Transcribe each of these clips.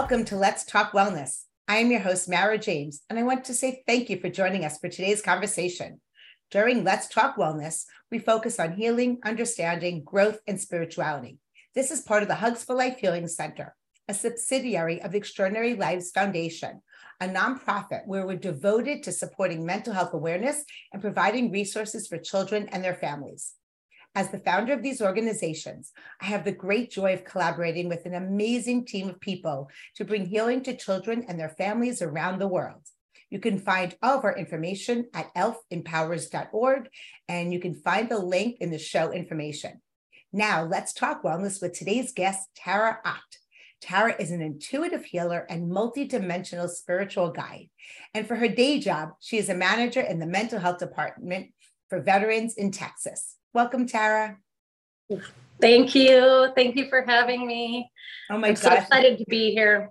Welcome to Let's Talk Wellness. I am your host, Mara James, and I want to say thank you for joining us for today's conversation. During Let's Talk Wellness, we focus on healing, understanding, growth, and spirituality. This is part of the Hugs for Life Healing Center, a subsidiary of the Extraordinary Lives Foundation, a nonprofit where we're devoted to supporting mental health awareness and providing resources for children and their families. As the founder of these organizations, I have the great joy of collaborating with an amazing team of people to bring healing to children and their families around the world. You can find all of our information at elfempowers.org, and you can find the link in the show information. Now, let's talk wellness with today's guest, Tara Ott. Tara is an intuitive healer and multidimensional spiritual guide. And for her day job, she is a manager in the mental health department for veterans in Texas. Welcome, Tara. Thank you. Thank you for having me. Oh my God. I'm gosh. so excited to be here.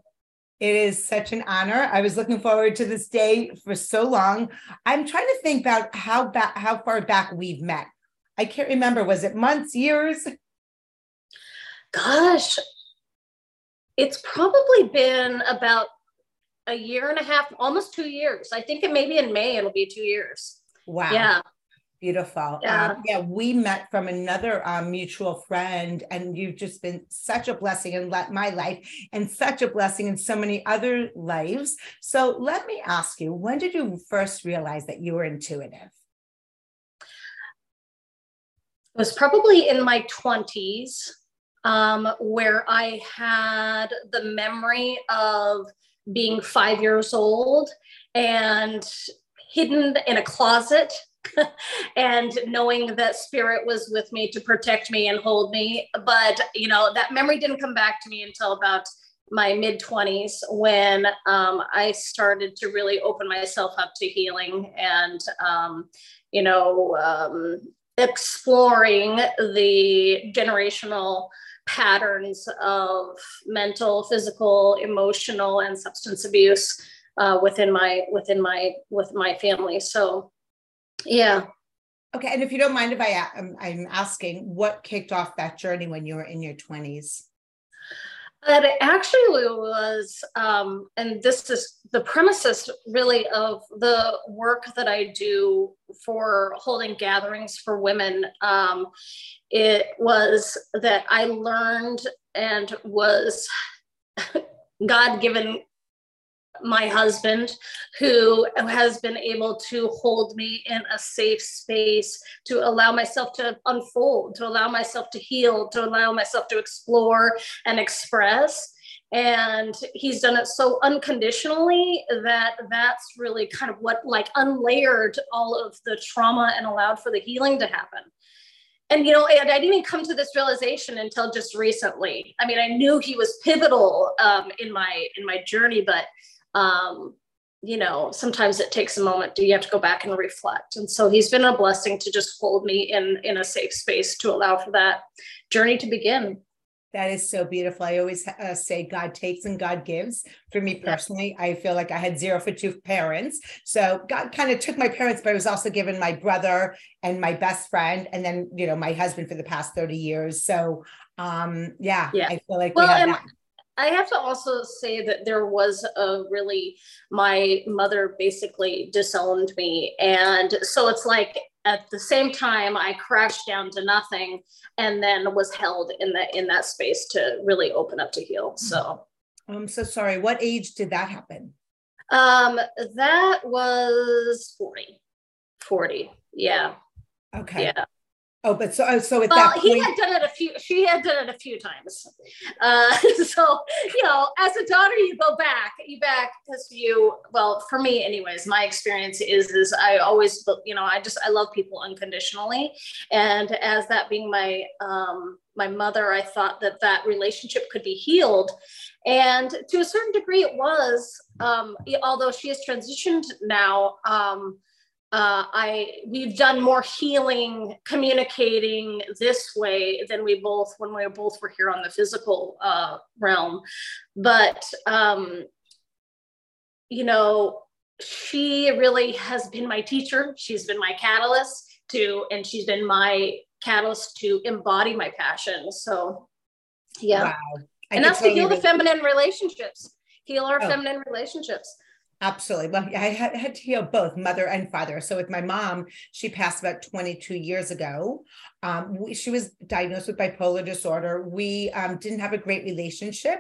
It is such an honor. I was looking forward to this day for so long. I'm trying to think about how back how far back we've met. I can't remember. Was it months, years? Gosh, it's probably been about a year and a half, almost two years. I think it maybe in May it'll be two years. Wow. Yeah. Beautiful. Yeah. Um, yeah, we met from another um, mutual friend, and you've just been such a blessing in my life and such a blessing in so many other lives. So let me ask you, when did you first realize that you were intuitive? It was probably in my 20s um, where I had the memory of being five years old and hidden in a closet and knowing that spirit was with me to protect me and hold me. But you know that memory didn't come back to me until about my mid 20s when um, i started to really open myself up to healing and um, you know um, exploring the generational patterns of mental physical emotional and substance abuse uh, within my within my with my family. So yeah. Okay, and if you don't mind if I am I'm asking, what kicked off that journey when you were in your 20s? It actually was, um, and this is the premises really of the work that I do for holding gatherings for women. Um, it was that I learned and was God given my husband who has been able to hold me in a safe space to allow myself to unfold to allow myself to heal to allow myself to explore and express. And he's done it so unconditionally that that's really kind of what like unlayered all of the trauma and allowed for the healing to happen. And you know I, I, didn't even come to this realization until just recently. I mean i knew he was pivotal um, in my in my journey but um, you know, sometimes it takes a moment. Do you have to go back and reflect? And so he's been a blessing to just hold me in in a safe space to allow for that journey to begin. That is so beautiful. I always uh, say God takes and God gives. For me personally, I feel like I had zero for two parents. So God kind of took my parents, but I was also given my brother and my best friend, and then you know my husband for the past thirty years. So um, yeah, yeah. I feel like well, we have that. I have to also say that there was a really, my mother basically disowned me. And so it's like at the same time I crashed down to nothing and then was held in that in that space to really open up to heal. So I'm so sorry. What age did that happen? um that was 40. 40. Yeah. Okay. Yeah. Oh, but so oh, so at well, that point, he had done it a few. She had done it a few times. Uh, so you know, as a daughter, you go back, you back because you. Well, for me, anyways, my experience is is I always you know I just I love people unconditionally, and as that being my um, my mother, I thought that that relationship could be healed, and to a certain degree, it was. Um, although she has transitioned now. Um, uh, I we've done more healing, communicating this way than we both when we both were here on the physical uh, realm. But um, you know, she really has been my teacher. She's been my catalyst to, and she's been my catalyst to embody my passion. So, yeah, wow. and that's to heal the feminine relationships, heal our oh. feminine relationships. Absolutely. Well, I had, had, to heal both mother and father. So with my mom, she passed about 22 years ago. Um, we, she was diagnosed with bipolar disorder. We um, didn't have a great relationship.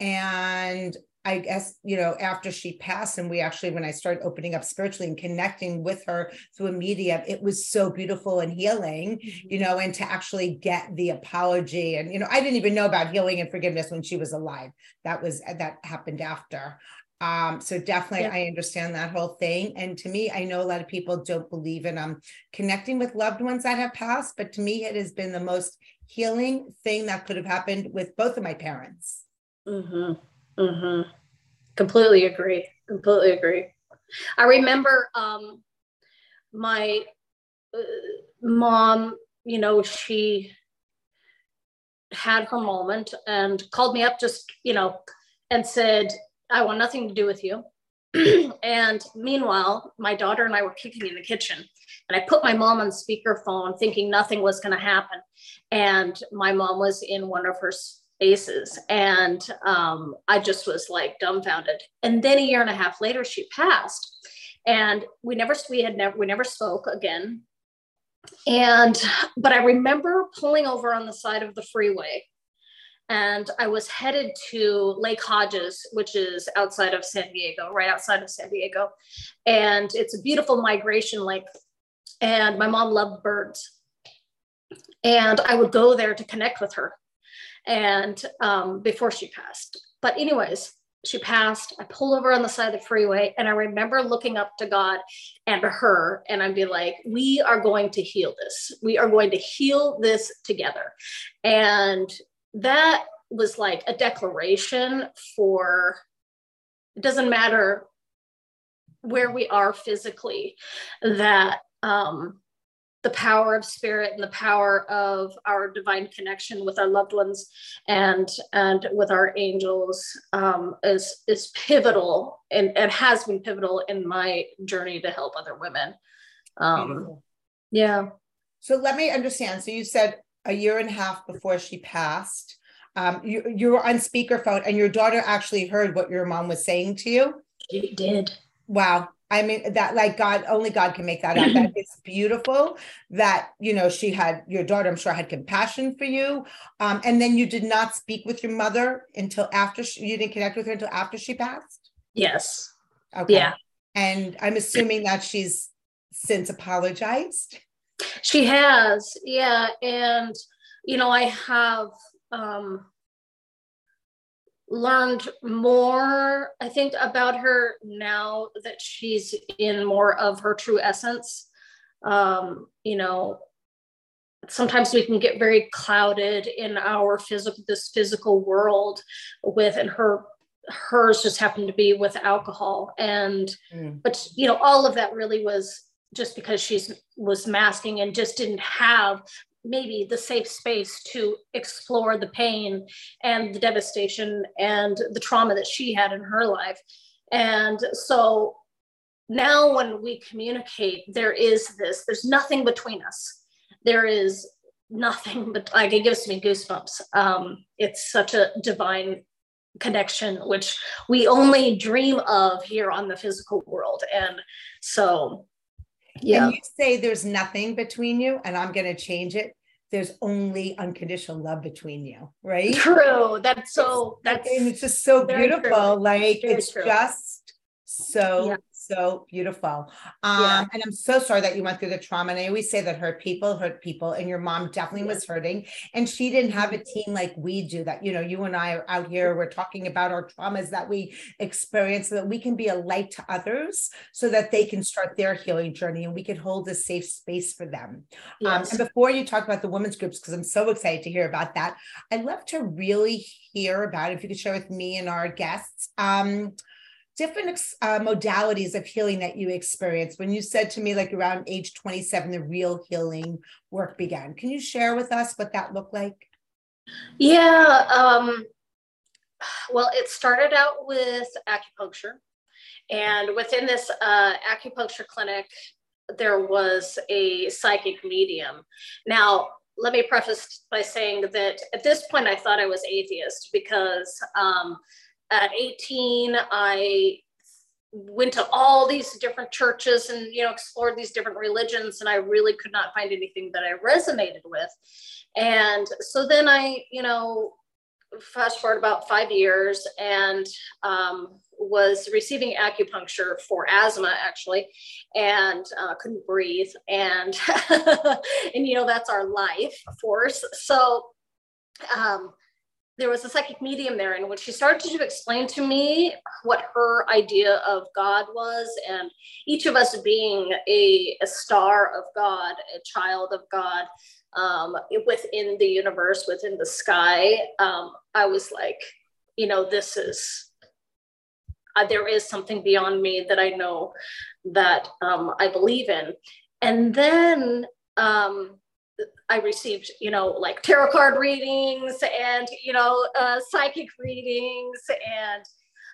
And I guess, you know, after she passed, and we actually, when I started opening up spiritually and connecting with her through a medium, it was so beautiful and healing, mm-hmm. you know, and to actually get the apology. And, you know, I didn't even know about healing and forgiveness when she was alive. That was, that happened after. Um, so definitely yeah. I understand that whole thing. And to me, I know a lot of people don't believe in um connecting with loved ones that have passed, but to me, it has been the most healing thing that could have happened with both of my parents. Mm-hmm. Mm-hmm. Completely agree. Completely agree. I remember um my uh, mom, you know, she had her moment and called me up just, you know, and said, I want nothing to do with you. and meanwhile, my daughter and I were kicking in the kitchen. And I put my mom on speakerphone thinking nothing was going to happen. And my mom was in one of her spaces. And um, I just was like dumbfounded. And then a year and a half later, she passed. And we never, we had never, we never spoke again. And, but I remember pulling over on the side of the freeway and I was headed to Lake Hodges, which is outside of San Diego, right outside of San Diego. And it's a beautiful migration lake. And my mom loved birds. And I would go there to connect with her and um, before she passed. But, anyways, she passed. I pulled over on the side of the freeway and I remember looking up to God and to her and I'd be like, we are going to heal this. We are going to heal this together. And that was like a declaration for it doesn't matter where we are physically that um, the power of spirit and the power of our divine connection with our loved ones and and with our angels um, is is pivotal and, and has been pivotal in my journey to help other women. Um, yeah. So let me understand. So you said a year and a half before she passed. Um, you, you were on speakerphone and your daughter actually heard what your mom was saying to you. She did. Wow. I mean, that like God, only God can make that up. that is beautiful that, you know, she had your daughter, I'm sure had compassion for you. Um, and then you did not speak with your mother until after she, you didn't connect with her until after she passed. Yes. Okay. Yeah. And I'm assuming that she's since apologized. She has, yeah. And, you know, I have um, learned more, I think, about her now that she's in more of her true essence. Um, you know, sometimes we can get very clouded in our physical this physical world with and her hers just happened to be with alcohol and mm. but you know all of that really was just because she's was masking and just didn't have maybe the safe space to explore the pain and the devastation and the trauma that she had in her life. And so now when we communicate there is this there's nothing between us. There is nothing but like it gives me goosebumps. Um, it's such a divine connection which we only dream of here on the physical world. And so yeah. And you say there's nothing between you, and I'm going to change it. There's only unconditional love between you, right? True. That's so. That's and it's just so beautiful. True. Like it's true. just so yeah. So beautiful. Um, yeah. And I'm so sorry that you went through the trauma. And I always say that hurt people hurt people, and your mom definitely was hurting. And she didn't have a team like we do that, you know, you and I are out here, we're talking about our traumas that we experience so that we can be a light to others so that they can start their healing journey and we can hold a safe space for them. Yes. Um, and before you talk about the women's groups, because I'm so excited to hear about that, I'd love to really hear about if you could share with me and our guests. Um, different uh, modalities of healing that you experienced when you said to me like around age 27 the real healing work began. Can you share with us what that looked like? Yeah um, well it started out with acupuncture. And within this uh, acupuncture clinic there was a psychic medium. Now let me preface by saying that at this point i thought i was atheist because um, at 18 i went to all these different churches and you know explored these different religions and i really could not find anything that i resonated with. And so then i you know fast forward about five years and um, was receiving acupuncture for asthma actually and uh, couldn't breathe. And and you know that's our life force. So um, there was a psychic medium there and when she started to explain to me what her idea of god was and each of us being a, a star of god a child of god um, within the universe within the sky um, i was like you know this is uh, there is something beyond me that i know that um, i believe in. And then um, I received, you know, like tarot card readings and, you know, uh, psychic readings and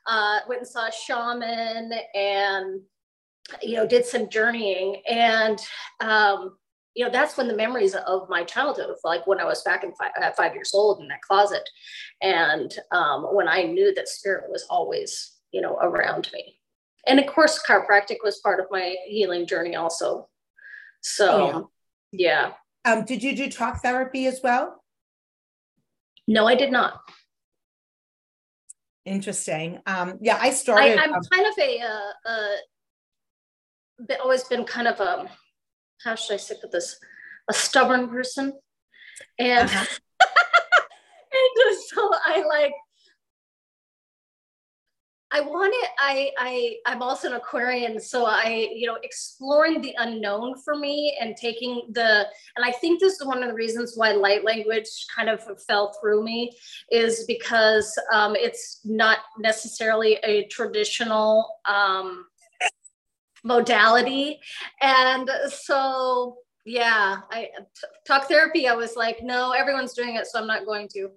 uh, went and saw a shaman and, you know, did some journeying. And, um, you know, that's when the memories of my childhood, like when I was back in five, at five years old in that closet. And um, when I knew that spirit was always, you know, around me. And of course, chiropractic was part of my healing journey also. So, yeah. yeah. Um, did you do talk therapy as well? No, I did not. Interesting. Um, yeah, I started. I, am um, kind of a, uh, uh, always been kind of a, how should I say this, a stubborn person, and, uh-huh. and so I like I want it. I I I'm also an Aquarian, so I you know exploring the unknown for me and taking the and I think this is one of the reasons why light language kind of fell through me is because um, it's not necessarily a traditional um, modality, and so yeah, I talk therapy. I was like, no, everyone's doing it, so I'm not going to.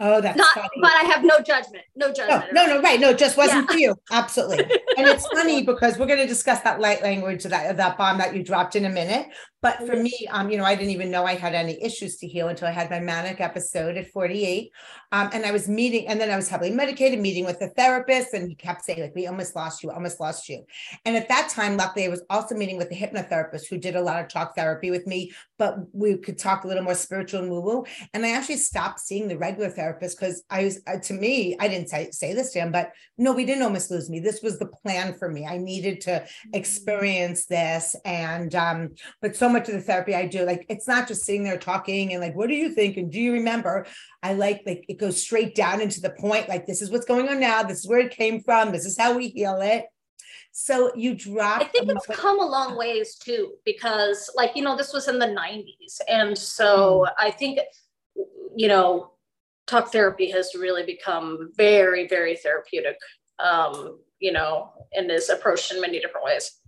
Oh, that's not, funny. but I have no judgment. No judgment. No, no, no, right. No, just wasn't yeah. for you. Absolutely. and it's funny because we're going to discuss that light language, that that bomb that you dropped in a minute. But for me, um, you know, I didn't even know I had any issues to heal until I had my manic episode at 48. Um, and I was meeting, and then I was heavily medicated, meeting with a therapist, and he kept saying, like, we almost lost you, almost lost you. And at that time, luckily, I was also meeting with a hypnotherapist who did a lot of talk therapy with me, but we could talk a little more spiritual and woo-woo. And I actually stopped seeing the regular therapist because I was, uh, to me, I didn't say, say this to him, but no, we didn't almost lose me. This was the plan for me. I needed to mm-hmm. experience this. And, um, but so much of the therapy I do, like, it's not just sitting there talking and like, what do you think? And do you remember? I like, like, it goes straight down into the point. Like, this is what's going on now. This is where it came from. This is how we heal it. So you drop. I think it's come a long ways too, because like, you know, this was in the 90s. And so mm. I think, you know, talk therapy has really become very, very therapeutic, um, you know, and is approached in many different ways.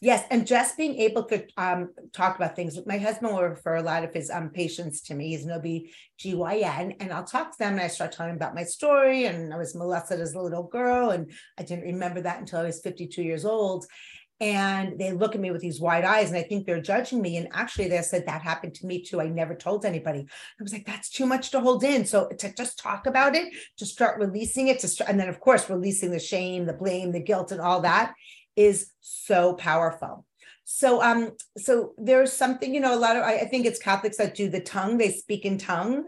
Yes, and just being able to um, talk about things. My husband will refer a lot of his um, patients to me. He's an OB-GYN, and I'll talk to them and I start telling them about my story. And I was molested as a little girl, and I didn't remember that until I was 52 years old. And they look at me with these wide eyes, and I think they're judging me. And actually, they said that happened to me too. I never told anybody. I was like, that's too much to hold in. So to just talk about it, to start releasing it, to start, and then of course releasing the shame, the blame, the guilt, and all that is so powerful. So, um, so there's something, you know, a lot of, I, I, think it's Catholics that do the tongue, they speak in tongue.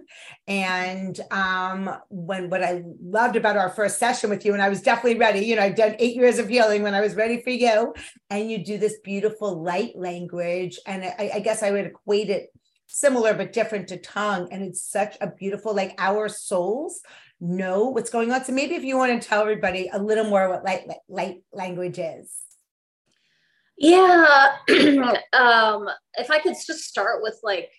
And um, when, what I loved about our first session with you, and I was definitely ready, you know, I've done eight years of healing when I was ready for you, and you do this beautiful light language. And I, I guess I would equate it similar but different to tongue. And it's such a beautiful, like our souls know what's going on. So maybe if you want to tell everybody a little more what light, light language is. Yeah. um, if I could just start with like,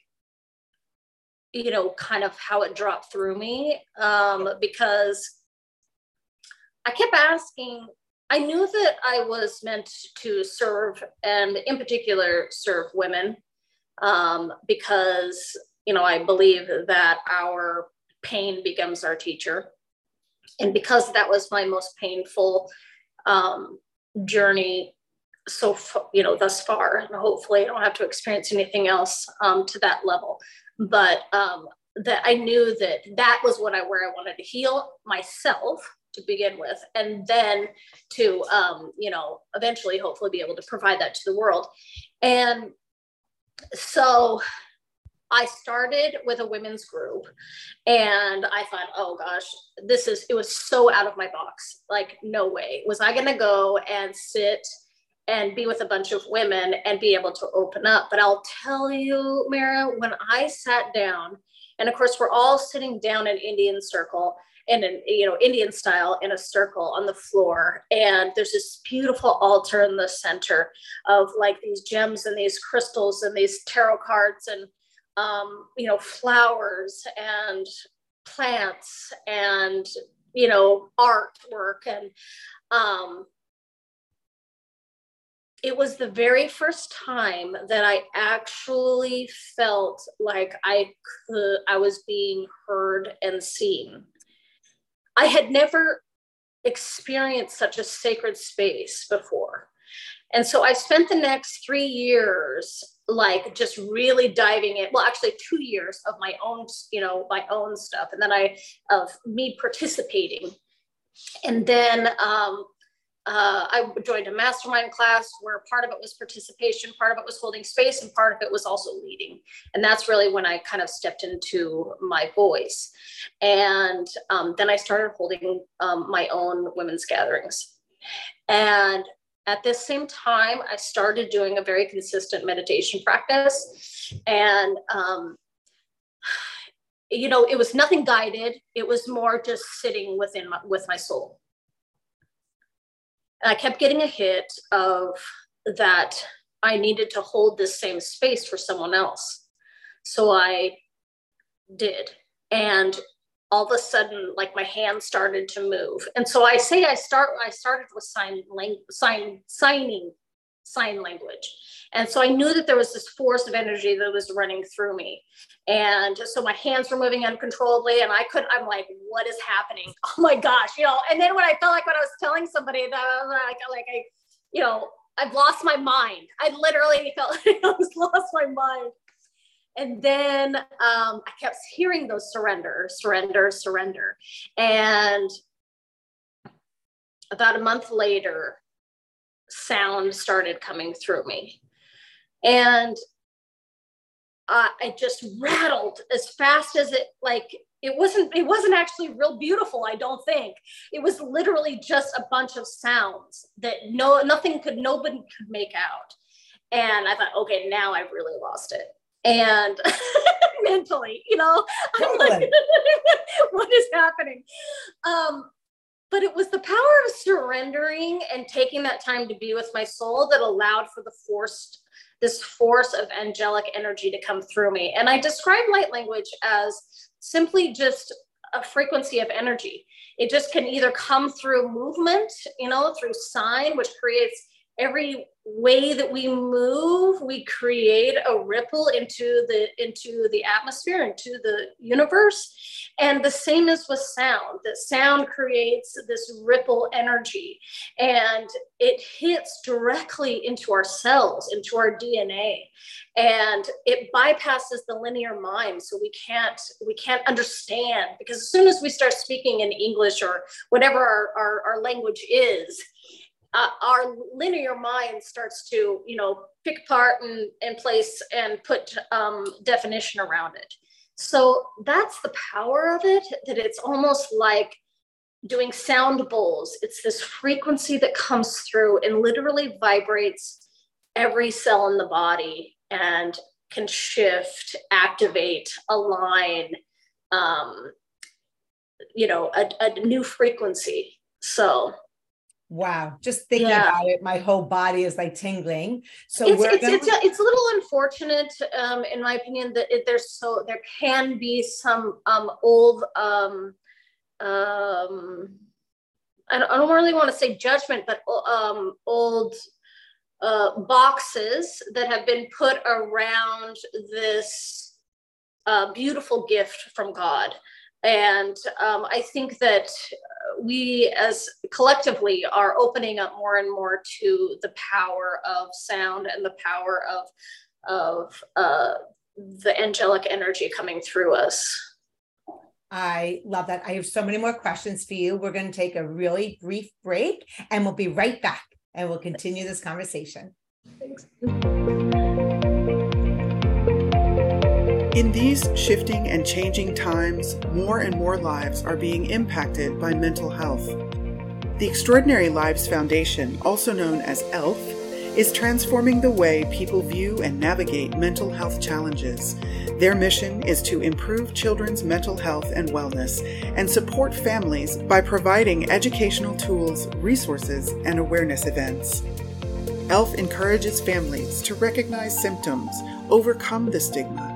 you know, kind of how it dropped through me, um, because I kept asking, I knew that I was meant to serve and in particular serve women um, because, you know, I believe that our pain becomes our teacher. And because that was my most painful um, journey so you know thus far and hopefully i don't have to experience anything else um, to that level but um, that i knew that that was what i where i wanted to heal myself to begin with and then to um, you know eventually hopefully be able to provide that to the world and so I started with a women's group and I thought, oh gosh, this is, it was so out of my box. Like, no way. Was I going to go and sit and be with a bunch of women and be able to open up. But I'll tell you, Mara, when I sat down, and of course, we're all sitting down in Indian circle in an you know Indian style in a circle on the floor, and there's this beautiful altar in the center of like these gems and these crystals and these tarot cards and um, you know flowers and plants and you know artwork and um, it was the very first time that I actually felt like I could, I was being heard and seen. I had never experienced such a sacred space before. And so I spent the next three years like just really diving in well actually two years of my own you know my own stuff and then i of me participating and then um, uh, I joined a mastermind class where part of it was participation, part of it was holding space, and part of it was also leading. And that's really when I kind of stepped into my voice. And um, then I started holding um, my own women's gatherings. And at this same time, I started doing a very consistent meditation practice. And um, you know, it was nothing guided. It was more just sitting within my, with my soul and I kept getting a hit of that I needed to hold this same space for someone else. So I did. And all of a sudden, like my hand started to move. And so I say I start, I started with sign, language sign, signing, sign language. And so I knew that there was this force of energy that was running through me. And so my hands were moving uncontrollably and I couldn't, I'm like, what is happening? Oh my gosh, you know, and then when I felt like when I was telling somebody that I was like, like I, you know, I've lost my mind. I literally felt like I was lost my mind. And then um, I kept hearing those surrender, surrender, surrender. And about a month later, sound started coming through me. And uh, I just rattled as fast as it like it wasn't it wasn't actually real beautiful i don't think. It was literally just a bunch of sounds that no nothing could nobody could make out. And i thought okay now i've really lost it and mentally you know i'm like what is happening um but it was the power of surrendering and taking that time to be with my soul that allowed for the forced this force of angelic energy to come through me. And I describe light language as simply just a frequency of energy. It just can either come through movement, you know, through sign, which creates every way that we move we create a ripple into the into the atmosphere into the universe. And the same is with sound that sound creates this ripple energy. And it hits directly into our cells into our dna and it bypasses the linear mind so we can't we can't understand. Because as soon as we start speaking in english or whatever our, our, our language is uh, our linear mind starts to, you know, pick apart and, and place and put um, definition around it. So that's the power of it, that it's almost like doing sound bowls. It's this frequency that comes through and literally vibrates every cell in the body and can shift, activate, align, um, you know, a, a new frequency. So Wow, just thinking yeah. about it, my whole body is like tingling. So it's it's, gonna... it's, a, it's a little unfortunate, um, in my opinion, that it, there's so there can be some um, old. Um, um, I don't, I don't really want to say judgment, but um, old uh, boxes that have been put around this uh, beautiful gift from God. And um, I think that we as collectively are opening up more and more to the power of sound and the power of, of uh, the angelic energy coming through us. I love that. I have so many more questions for you. We're going to take a really brief break and we'll be right back and we'll continue this conversation. Thanks. In these shifting and changing times, more and more lives are being impacted by mental health. The Extraordinary Lives Foundation, also known as ELF, is transforming the way people view and navigate mental health challenges. Their mission is to improve children's mental health and wellness and support families by providing educational tools, resources, and awareness events. ELF encourages families to recognize symptoms, overcome the stigma,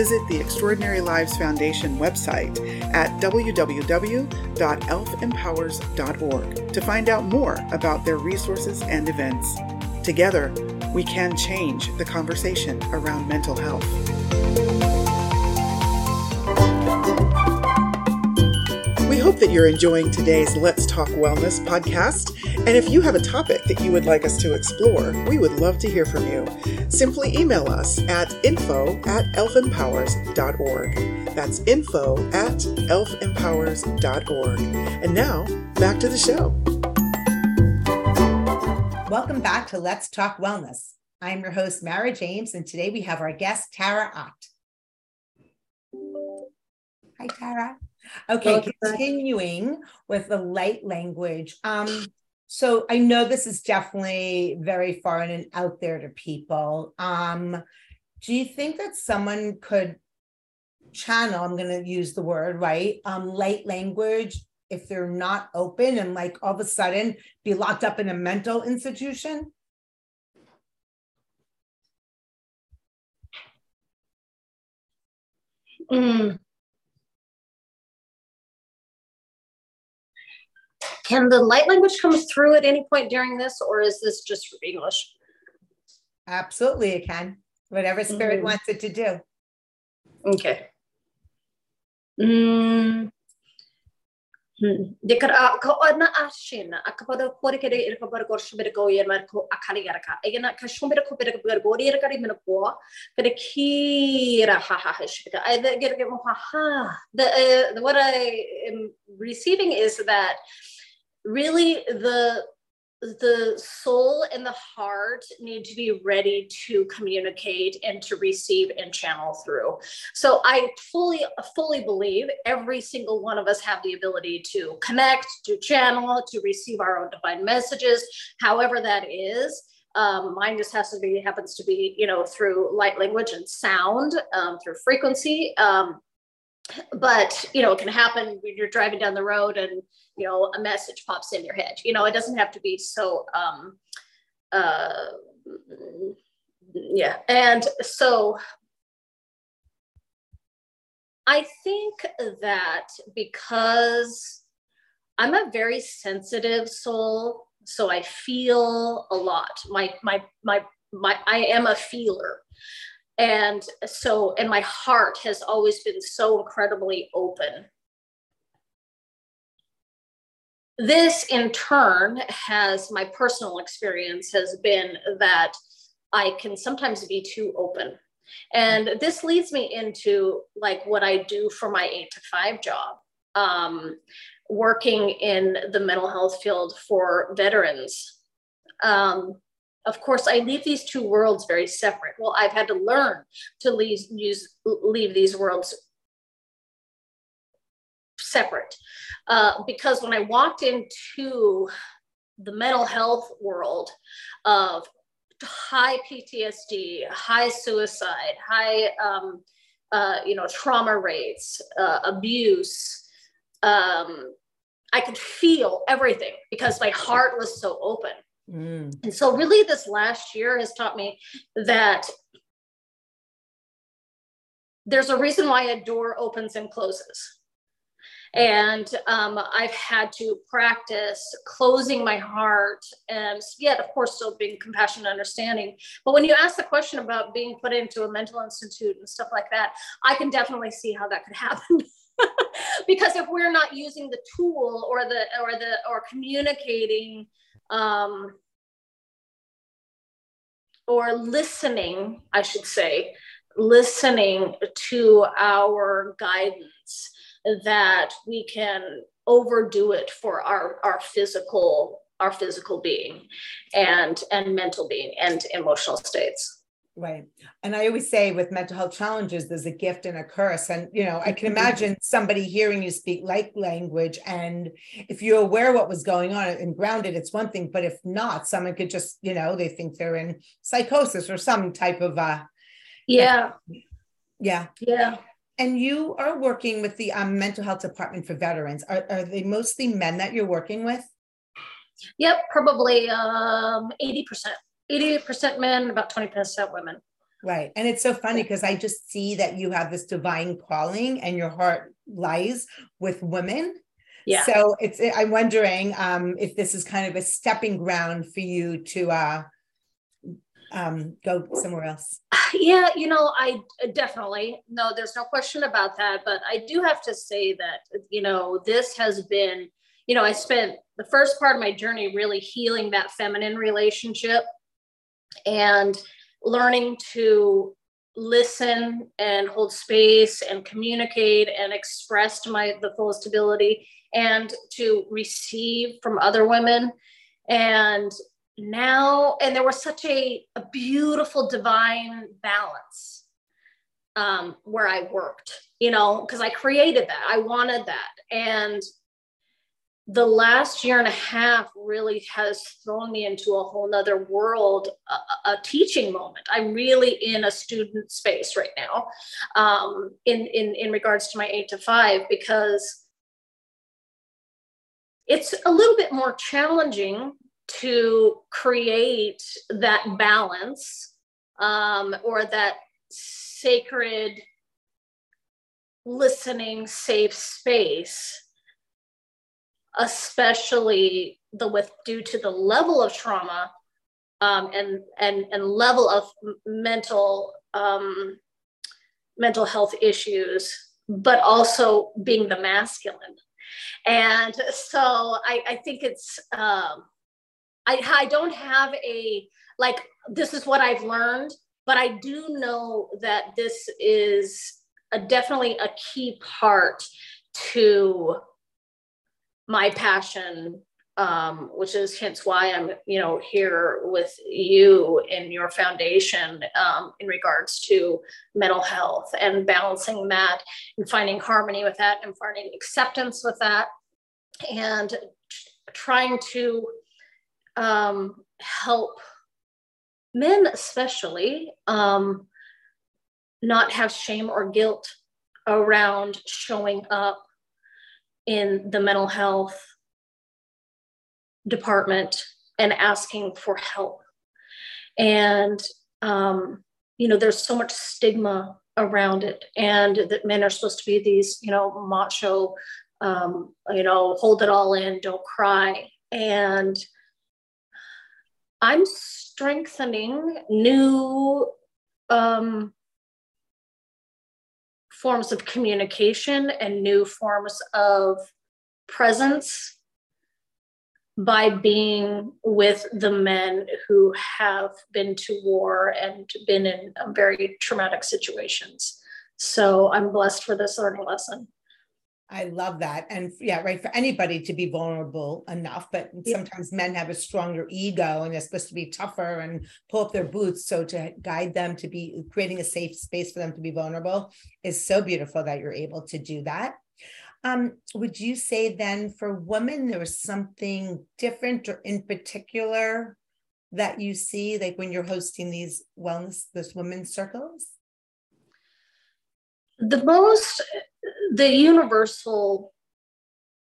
visit the Extraordinary Lives Foundation website at www.elfempowers.org to find out more about their resources and events. Together, we can change the conversation around mental health. Hope that you're enjoying today's Let's Talk Wellness podcast. And if you have a topic that you would like us to explore, we would love to hear from you. Simply email us at info at elfempowers.org. That's info at elfempowers.org. And now, back to the show. Welcome back to Let's Talk Wellness. I'm your host, Mara James, and today we have our guest, Tara Ott. Hi, Tara. Okay, continuing with the light language. Um, so I know this is definitely very foreign and out there to people. Um, do you think that someone could channel, I'm going to use the word, right? Um, light language if they're not open and like all of a sudden be locked up in a mental institution? Mm. Can the light language come through at any point during this, or is this just for English? Absolutely, it can. Whatever spirit mm-hmm. wants it to do. Okay. Mm. Dikara ko ona ashina akapada kore kere ir kabar kor shumir ko yer mar ko akali yaraka egena ka ko pere ko gori yer kari men ko kere kira ha ha ha shika I get get ha ha the what I am receiving is that really the the soul and the heart need to be ready to communicate and to receive and channel through. So i fully fully believe every single one of us have the ability to connect to channel to receive our own divine messages however that is. Um, mine just has to be happens to be you know through light language and sound um, through frequency. Um, but you know it can happen when you're driving down the road and you know a message pops in your head you know it doesn't have to be so um uh yeah and so i think that because i'm a very sensitive soul so I feel a lot. My my my my I am a feeler. And so and my heart has always been so incredibly open. This in turn has my personal experience has been that I can sometimes be too open. And this leads me into like what I do for my eight to five job. Um, working in the mental health field for veterans. Um, of course, I leave these two worlds very separate. Well, I've had to learn to leave, use, leave these worlds separate uh, because when I walked into the mental health world of high PTSD, high suicide, high um, uh, you know trauma rates, uh, abuse, um, I could feel everything because my heart was so open. Mm. And so, really, this last year has taught me that there's a reason why a door opens and closes. And um, I've had to practice closing my heart and yet, of course, still being compassionate and understanding. But when you ask the question about being put into a mental institute and stuff like that, I can definitely see how that could happen. because if we're not using the tool or the or the or communicating um, or listening i should say listening to our guidance that we can overdo it for our our physical our physical being and and mental being and emotional states Right. And I always say with mental health challenges, there's a gift and a curse. And, you know, I can mm-hmm. imagine somebody hearing you speak like language. And if you're aware what was going on and grounded, it's one thing. But if not, someone could just, you know, they think they're in psychosis or some type of, uh, yeah. Yeah. Yeah. And you are working with the um, mental health department for veterans. Are, are they mostly men that you're working with? Yep, probably um, 80%. 88% men, about 20% women. Right. And it's so funny because I just see that you have this divine calling and your heart lies with women. Yeah. So it's I'm wondering um, if this is kind of a stepping ground for you to uh, um, go somewhere else. Yeah, you know, I definitely no, there's no question about that. But I do have to say that you know this has been, you know, I spent the first part of my journey really healing that feminine relationship and learning to listen and hold space and communicate and express to my the fullest ability and to receive from other women. And now and there was such a, a beautiful divine balance um, where i worked you know because i created that i wanted that. And the last year and a half really has thrown me into a whole nother world a, a teaching moment. I'm really in a student space right now um, in, in in regards to my eight to five because it's a little bit more challenging to create that balance um, or that sacred listening safe space especially the with due to the level of trauma um, and and and level of mental um, mental health issues, but also being the masculine. And so I, I think it's um, I, I don't have a like this is what I've learned, but I do know that this is a, definitely a key part to my passion um, which is hence why I'm, you know, here with you in your foundation um, in regards to mental health and balancing that and finding harmony with that and finding acceptance with that and trying to um, help men, especially, um, not have shame or guilt around showing up in the mental health department and asking for help. And, um, you know, there's so much stigma around it, and that men are supposed to be these, you know, macho, um, you know, hold it all in, don't cry. And I'm strengthening new um, forms of communication and new forms of presence by being with the men who have been to war and been in um, very traumatic situations. So I'm blessed for this learning lesson. I love that. And yeah, right. For anybody to be vulnerable enough, but yeah. sometimes men have a stronger ego and they're supposed to be tougher and pull up their boots. So to guide them to be creating a safe space for them to be vulnerable is so beautiful that you're able to do that. Um, would you say then for women, there was something different or in particular that you see, like when you're hosting these wellness, those women's circles? The most the universal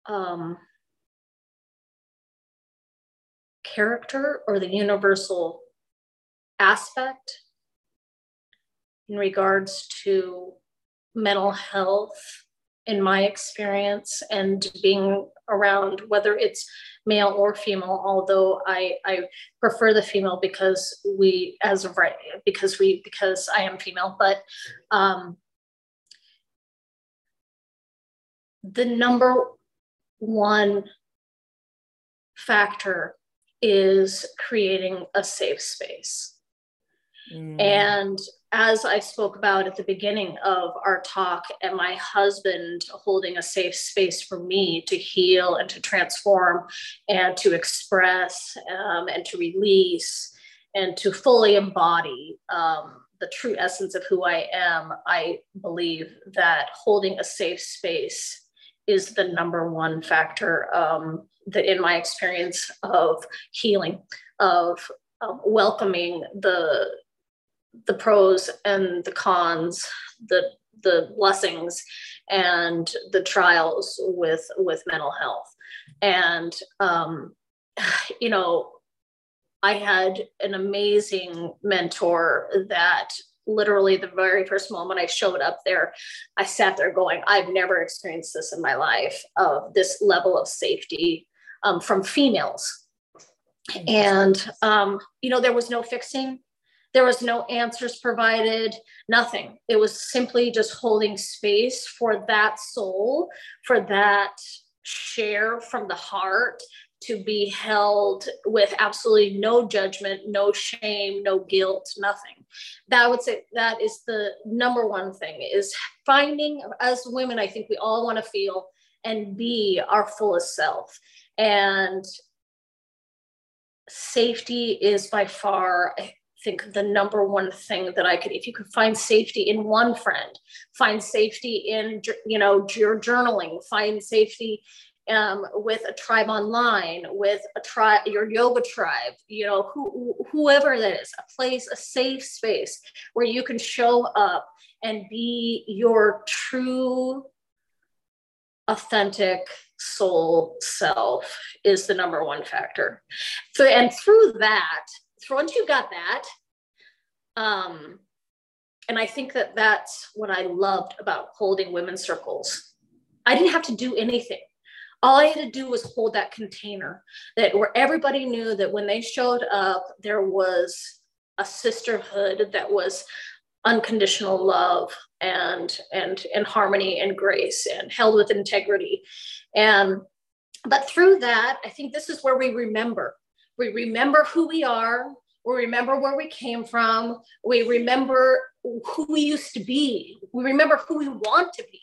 um, character or the universal aspect in regards to mental health in my experience and being around whether it's male or female although i i prefer the female because we as of right because we because i am female but um the number one factor is creating a safe space. Mm. And as I spoke about at the beginning of our talk, and my husband holding a safe space for me to heal and to transform and to express um, and to release and to fully embody um, the true essence of who I am, I believe that holding a safe space is the number one factor um, that in my experience of healing, of um, welcoming the the pros and the cons, the the blessings and the trials with with mental health, and um, you know, I had an amazing mentor that literally the very first moment I showed up there, I sat there going, I've never experienced this in my life of this level of safety um, from females. And, um, you know, there was no fixing, there was no answers provided, nothing. It was simply just holding space for that soul, for that share from the heart to be held with absolutely no judgment, no shame, no guilt, nothing. That would say that is the number one thing is finding as women, I think we all want to feel and be our fullest self. And safety is by far, I think, the number one thing that I could, if you could find safety in one friend, find safety in, you know, your journaling, find safety um, with a tribe online, with a tribe, your yoga tribe, you know, who, whoever that is, a place, a safe space where you can show up and be your true, authentic soul self is the number one factor. So, and through that, once you got that, um, and I think that that's what I loved about holding women's circles. I didn't have to do anything all I had to do was hold that container that where everybody knew that when they showed up, there was a sisterhood that was unconditional love and and and harmony and grace and held with integrity. And but through that i think this is where we remember. We remember who we are. We remember where we came from. We remember who we used to be. We remember who we want to be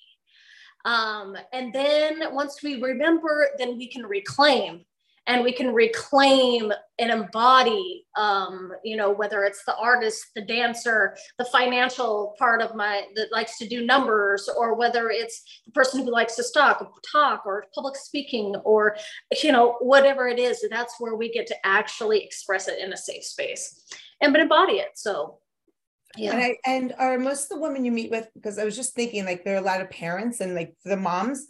um, and then once we remember, then we can reclaim. And we can reclaim and embody um, you know whether it's the artist the dancer the financial part of my that likes to do numbers or whether it's the person who likes to talk talk or public speaking or you know whatever it is that's where we get to actually express it in a safe space and but embody it. So yeah. And I and are most of the women you meet with because I was just thinking like there are a lot of parents and like the moms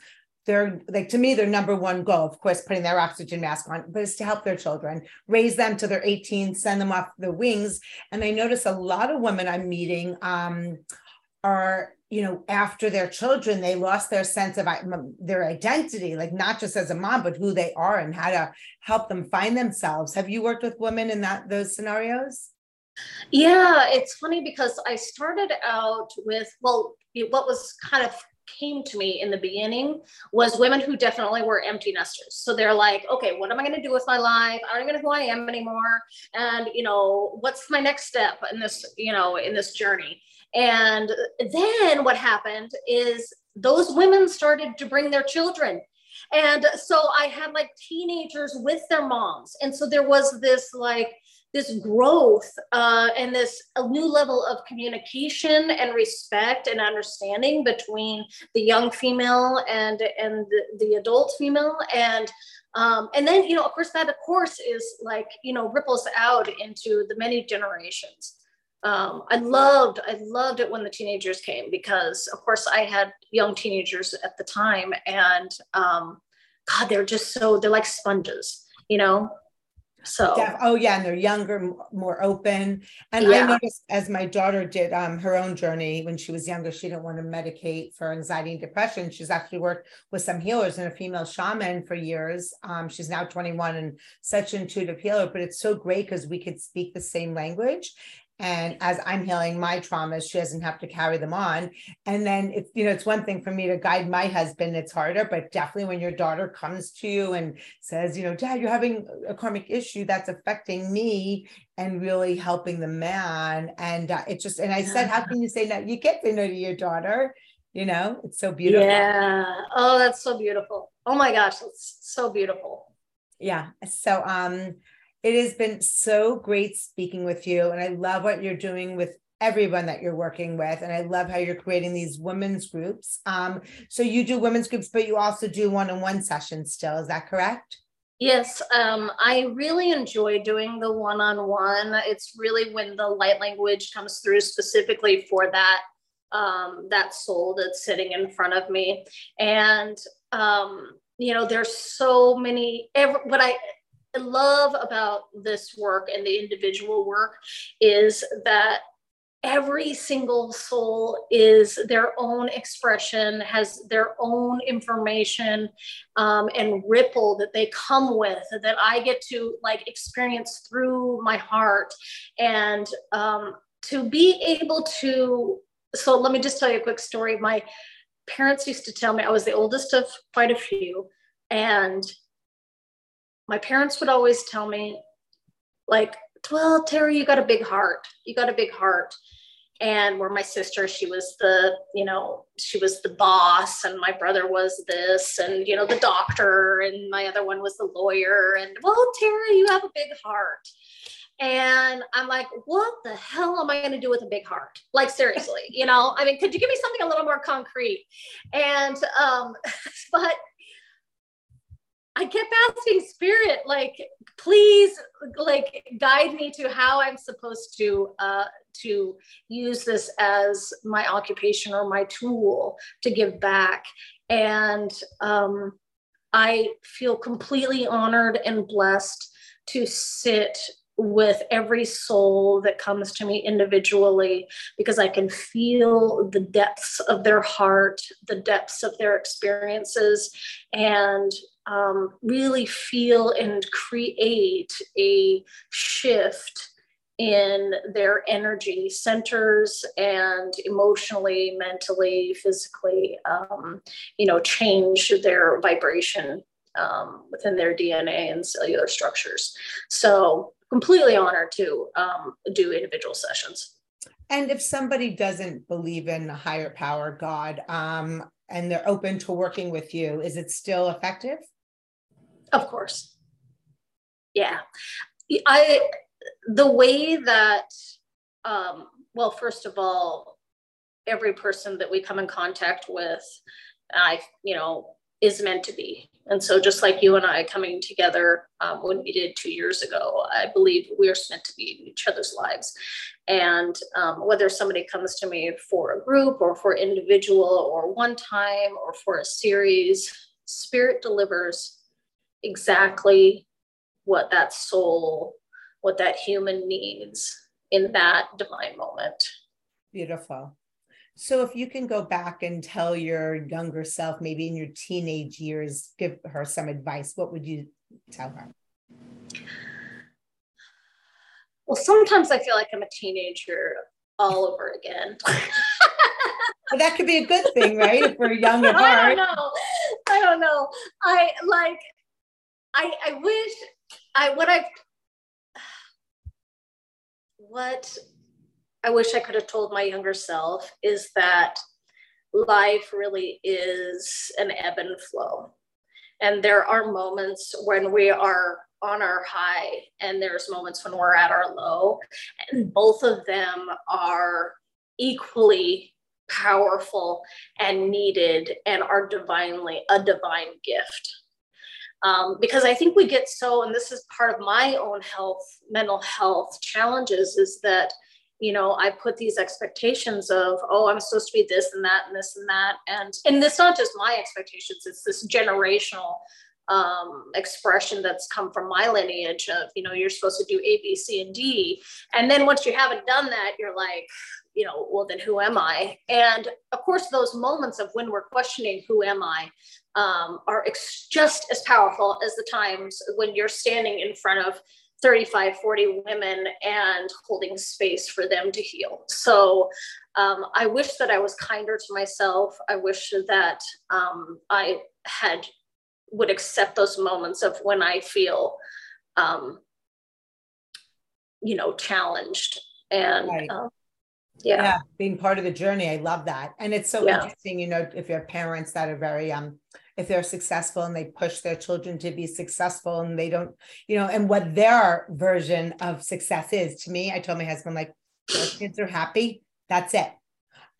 they're like to me their number one goal of course putting their oxygen mask on but is to help their children raise them to their 18 send them off the wings. And i notice a lot of women i'm meeting um are you know after their children they lost their sense of their identity like not just as a mom but who they are and how to help them find themselves. Have you worked with women in that those scenarios yeah it's funny because i started out with well what was kind of came to me in the beginning was women who definitely were empty nesters. So they're like, okay, what am I going to do with my life? I don't even know who I am anymore. And, you know, what's my next step in this, you know, in this journey? And then what happened is those women started to bring their children. And so I had like teenagers with their moms. And so there was this like, this growth uh, and this a new level of communication and respect and understanding between the young female and and the, the adult female. And um, and then you know of course that of course is like you know ripples out into the many generations. Um, i loved i loved it when the teenagers came because of course i had young teenagers at the time and um, god they're just so they're like sponges you know so oh yeah, and they're younger, more open. And yeah. I noticed as my daughter did um, her own journey when she was younger, she didn't want to medicate for anxiety and depression. She's actually worked with some healers and a female shaman for years. Um, she's now 21 and such an intuitive healer, but it's so great because we could speak the same language and as i'm healing my traumas she doesn't have to carry them on. And then it's you know it's one thing for me to guide my husband it's harder but definitely when your daughter comes to you and says you know dad you're having a karmic issue that's affecting me and really helping the man and uh, it just and i said how can you say no you get to know to your daughter you know? It's so beautiful. Yeah. Oh that's so beautiful. Oh my gosh it's so beautiful. Yeah. So um it has been so great speaking with you. And I love what you're doing with everyone that you're working with. And I love how you're creating these women's groups. Um, so you do women's groups, but you also do one on one sessions still. Is that correct? Yes, um, I really enjoy doing the one on one. It's really when the light language comes through specifically for that um, that soul that's sitting in front of me. And um, you know, there's so many. Every, what I love about this work and the individual work is that every single soul is their own expression, has their own information um, and ripple that they come with that I get to like experience through my heart. And um, to be able to, so let me just tell you a quick story. My parents used to tell me I was the oldest of quite a few. And my parents would always tell me, like, well, Terry, you got a big heart. You got a big heart. And where my sister, she was the, you know, she was the boss, and my brother was this, and, you know, the doctor, and my other one was the lawyer. And, well, Terry, you have a big heart. And I'm like, what the hell am I going to do with a big heart? Like, seriously, you know, I mean, could you give me something a little more concrete? And, um, but I kept asking spirit, like, please, like, guide me to how I'm supposed to uh, to use this as my occupation or my tool to give back. And um, I feel completely honored and blessed to sit with every soul that comes to me individually because I can feel the depths of their heart, the depths of their experiences, and um, really feel and create a shift in their energy centers and emotionally mentally physically um, you know change their vibration um, within their dna and cellular structures. So completely honored to um, do individual sessions. And if somebody doesn't believe in a higher power god um, and they're open to working with you is it still effective of course. Yeah. I the way that um, well, first of all, every person that we come in contact with, I, you know, is meant to be. And so, just like you and I coming together um, when we did two years ago, I believe we're meant to be in each other's lives. And um, whether somebody comes to me for a group or for individual or one time or for a series, Spirit delivers exactly what that soul, what that human needs in that divine moment. Beautiful. So if you can go back and tell your younger self, maybe in your teenage years, give her some advice, what would you tell her? Well, sometimes I feel like I'm a teenager all over again. well, that could be a good thing, right? If we're young at heart. I don't know. I don't know. I like. I I wish I what I what I wish I could have told my younger self is that life really is an ebb and flow. And there are moments when we are on our high, and there's moments when we're at our low. And both of them are equally powerful and needed and are divinely a divine gift. Um, because I think we get so, and this is part of my own health, mental health challenges, is that you know i put these expectations of oh i'm supposed to be this and that and this and that. And and it's not just my expectations it's this generational um, expression that's come from my lineage of you know you're supposed to do a b c and d. And then once you haven't done that you're like you know well then who am i and of course those moments of when we're questioning who am i um, are ex- just as powerful as the times when you're standing in front of 35, 40 women and holding space for them to heal. So um, I wish that I was kinder to myself. I wish that um, I had would accept those moments of when I feel, um, you know, challenged and. Right. Yeah. yeah. being part of the journey i love that and it's so yeah. interesting you know if you have parents that are very um if they're successful and they push their children to be successful and they don't, you know, and what their version of success is. To me, I told my husband, like, kids are happy. That's it.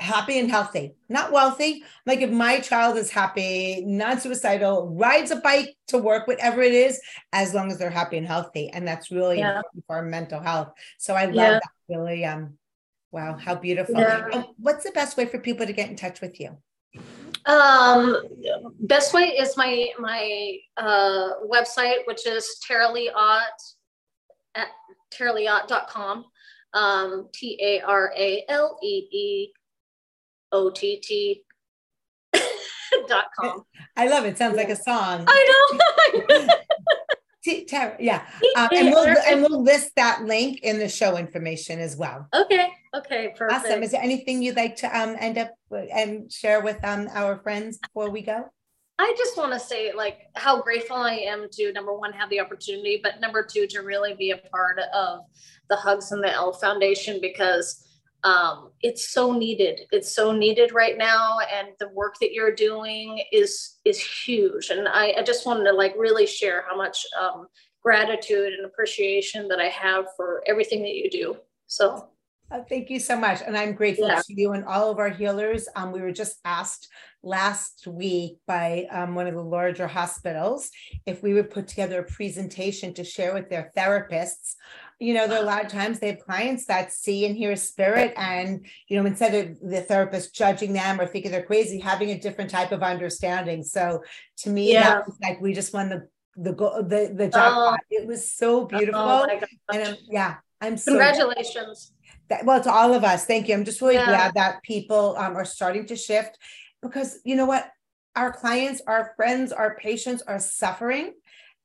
Happy and healthy, not wealthy. Like if my child is happy, non suicidal, rides a bike to work, whatever it is, as long as they're happy and healthy. And that's really yeah. important for our mental health. So I love that. Really, um, wow, how beautiful. Yeah. What's the best way for people to get in touch with you? Um, best way is my my uh, website, which is Taraleeott at taraleeott.com. Um, T A R A L E E O T T dot com. I love it. Sounds like a song. I know. Tara, yeah, um, and we'll and we'll list that link in the show information as well. Okay. Okay. Perfect. Awesome. Is there anything you'd like to um end up and share with um our friends before we go? I just want to say like how grateful I am to number one have the opportunity, but number two to really be a part of the Hugs and the L Foundation because um, it's so needed. It's so needed right now, and the work that you're doing is is huge. And I, I just wanted to like really share how much um, gratitude and appreciation that I have for everything that you do. So. Uh, thank you so much. And I'm grateful yeah. to you and all of our healers. Um, we were just asked last week by um, one of the larger hospitals if we would put together a presentation to share with their therapists you know, there are a lot of times they have clients that see and hear spirit, and you know, instead of the therapist judging them or thinking they're crazy, having a different type of understanding. So to me, yeah. like we just won the the the the jackpot. Oh. It was so oh beautiful, oh and I'm, yeah, I'm so congratulations. That, well, to all of us, thank you. I'm just really yeah. glad that people um, are starting to shift because you know what, our clients, our friends, our patients are suffering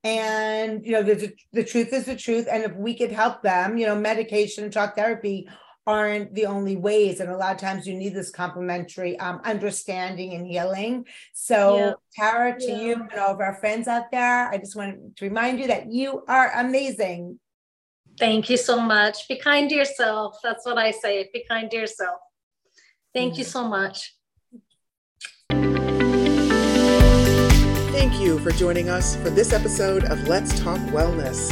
and you know the, the truth is the truth and if we could help them you know medication and talk therapy aren't the only ways and a lot of times you need this complementary um, understanding and healing. So yeah. tara to yeah. you and all of our friends out there i just want to remind you that you are amazing. Thank you so much. Be kind to yourself. That's what i say. Be kind to yourself. Thank mm-hmm. you so much Thank you for joining us for this episode of Let's Talk Wellness.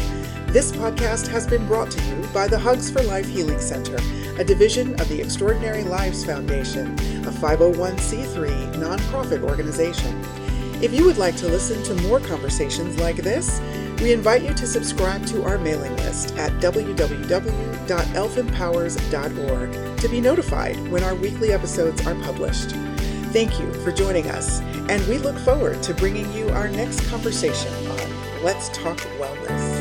This podcast has been brought to you by the Hugs for Life Healing Center, a division of the Extraordinary Lives Foundation, a 501c3 nonprofit organization. If you would like to listen to more conversations like this, we invite you to subscribe to our mailing list at www.elfempowers.org to be notified when our weekly episodes are published. Thank you for joining us, and we look forward to bringing you our next conversation on Let's Talk Wellness.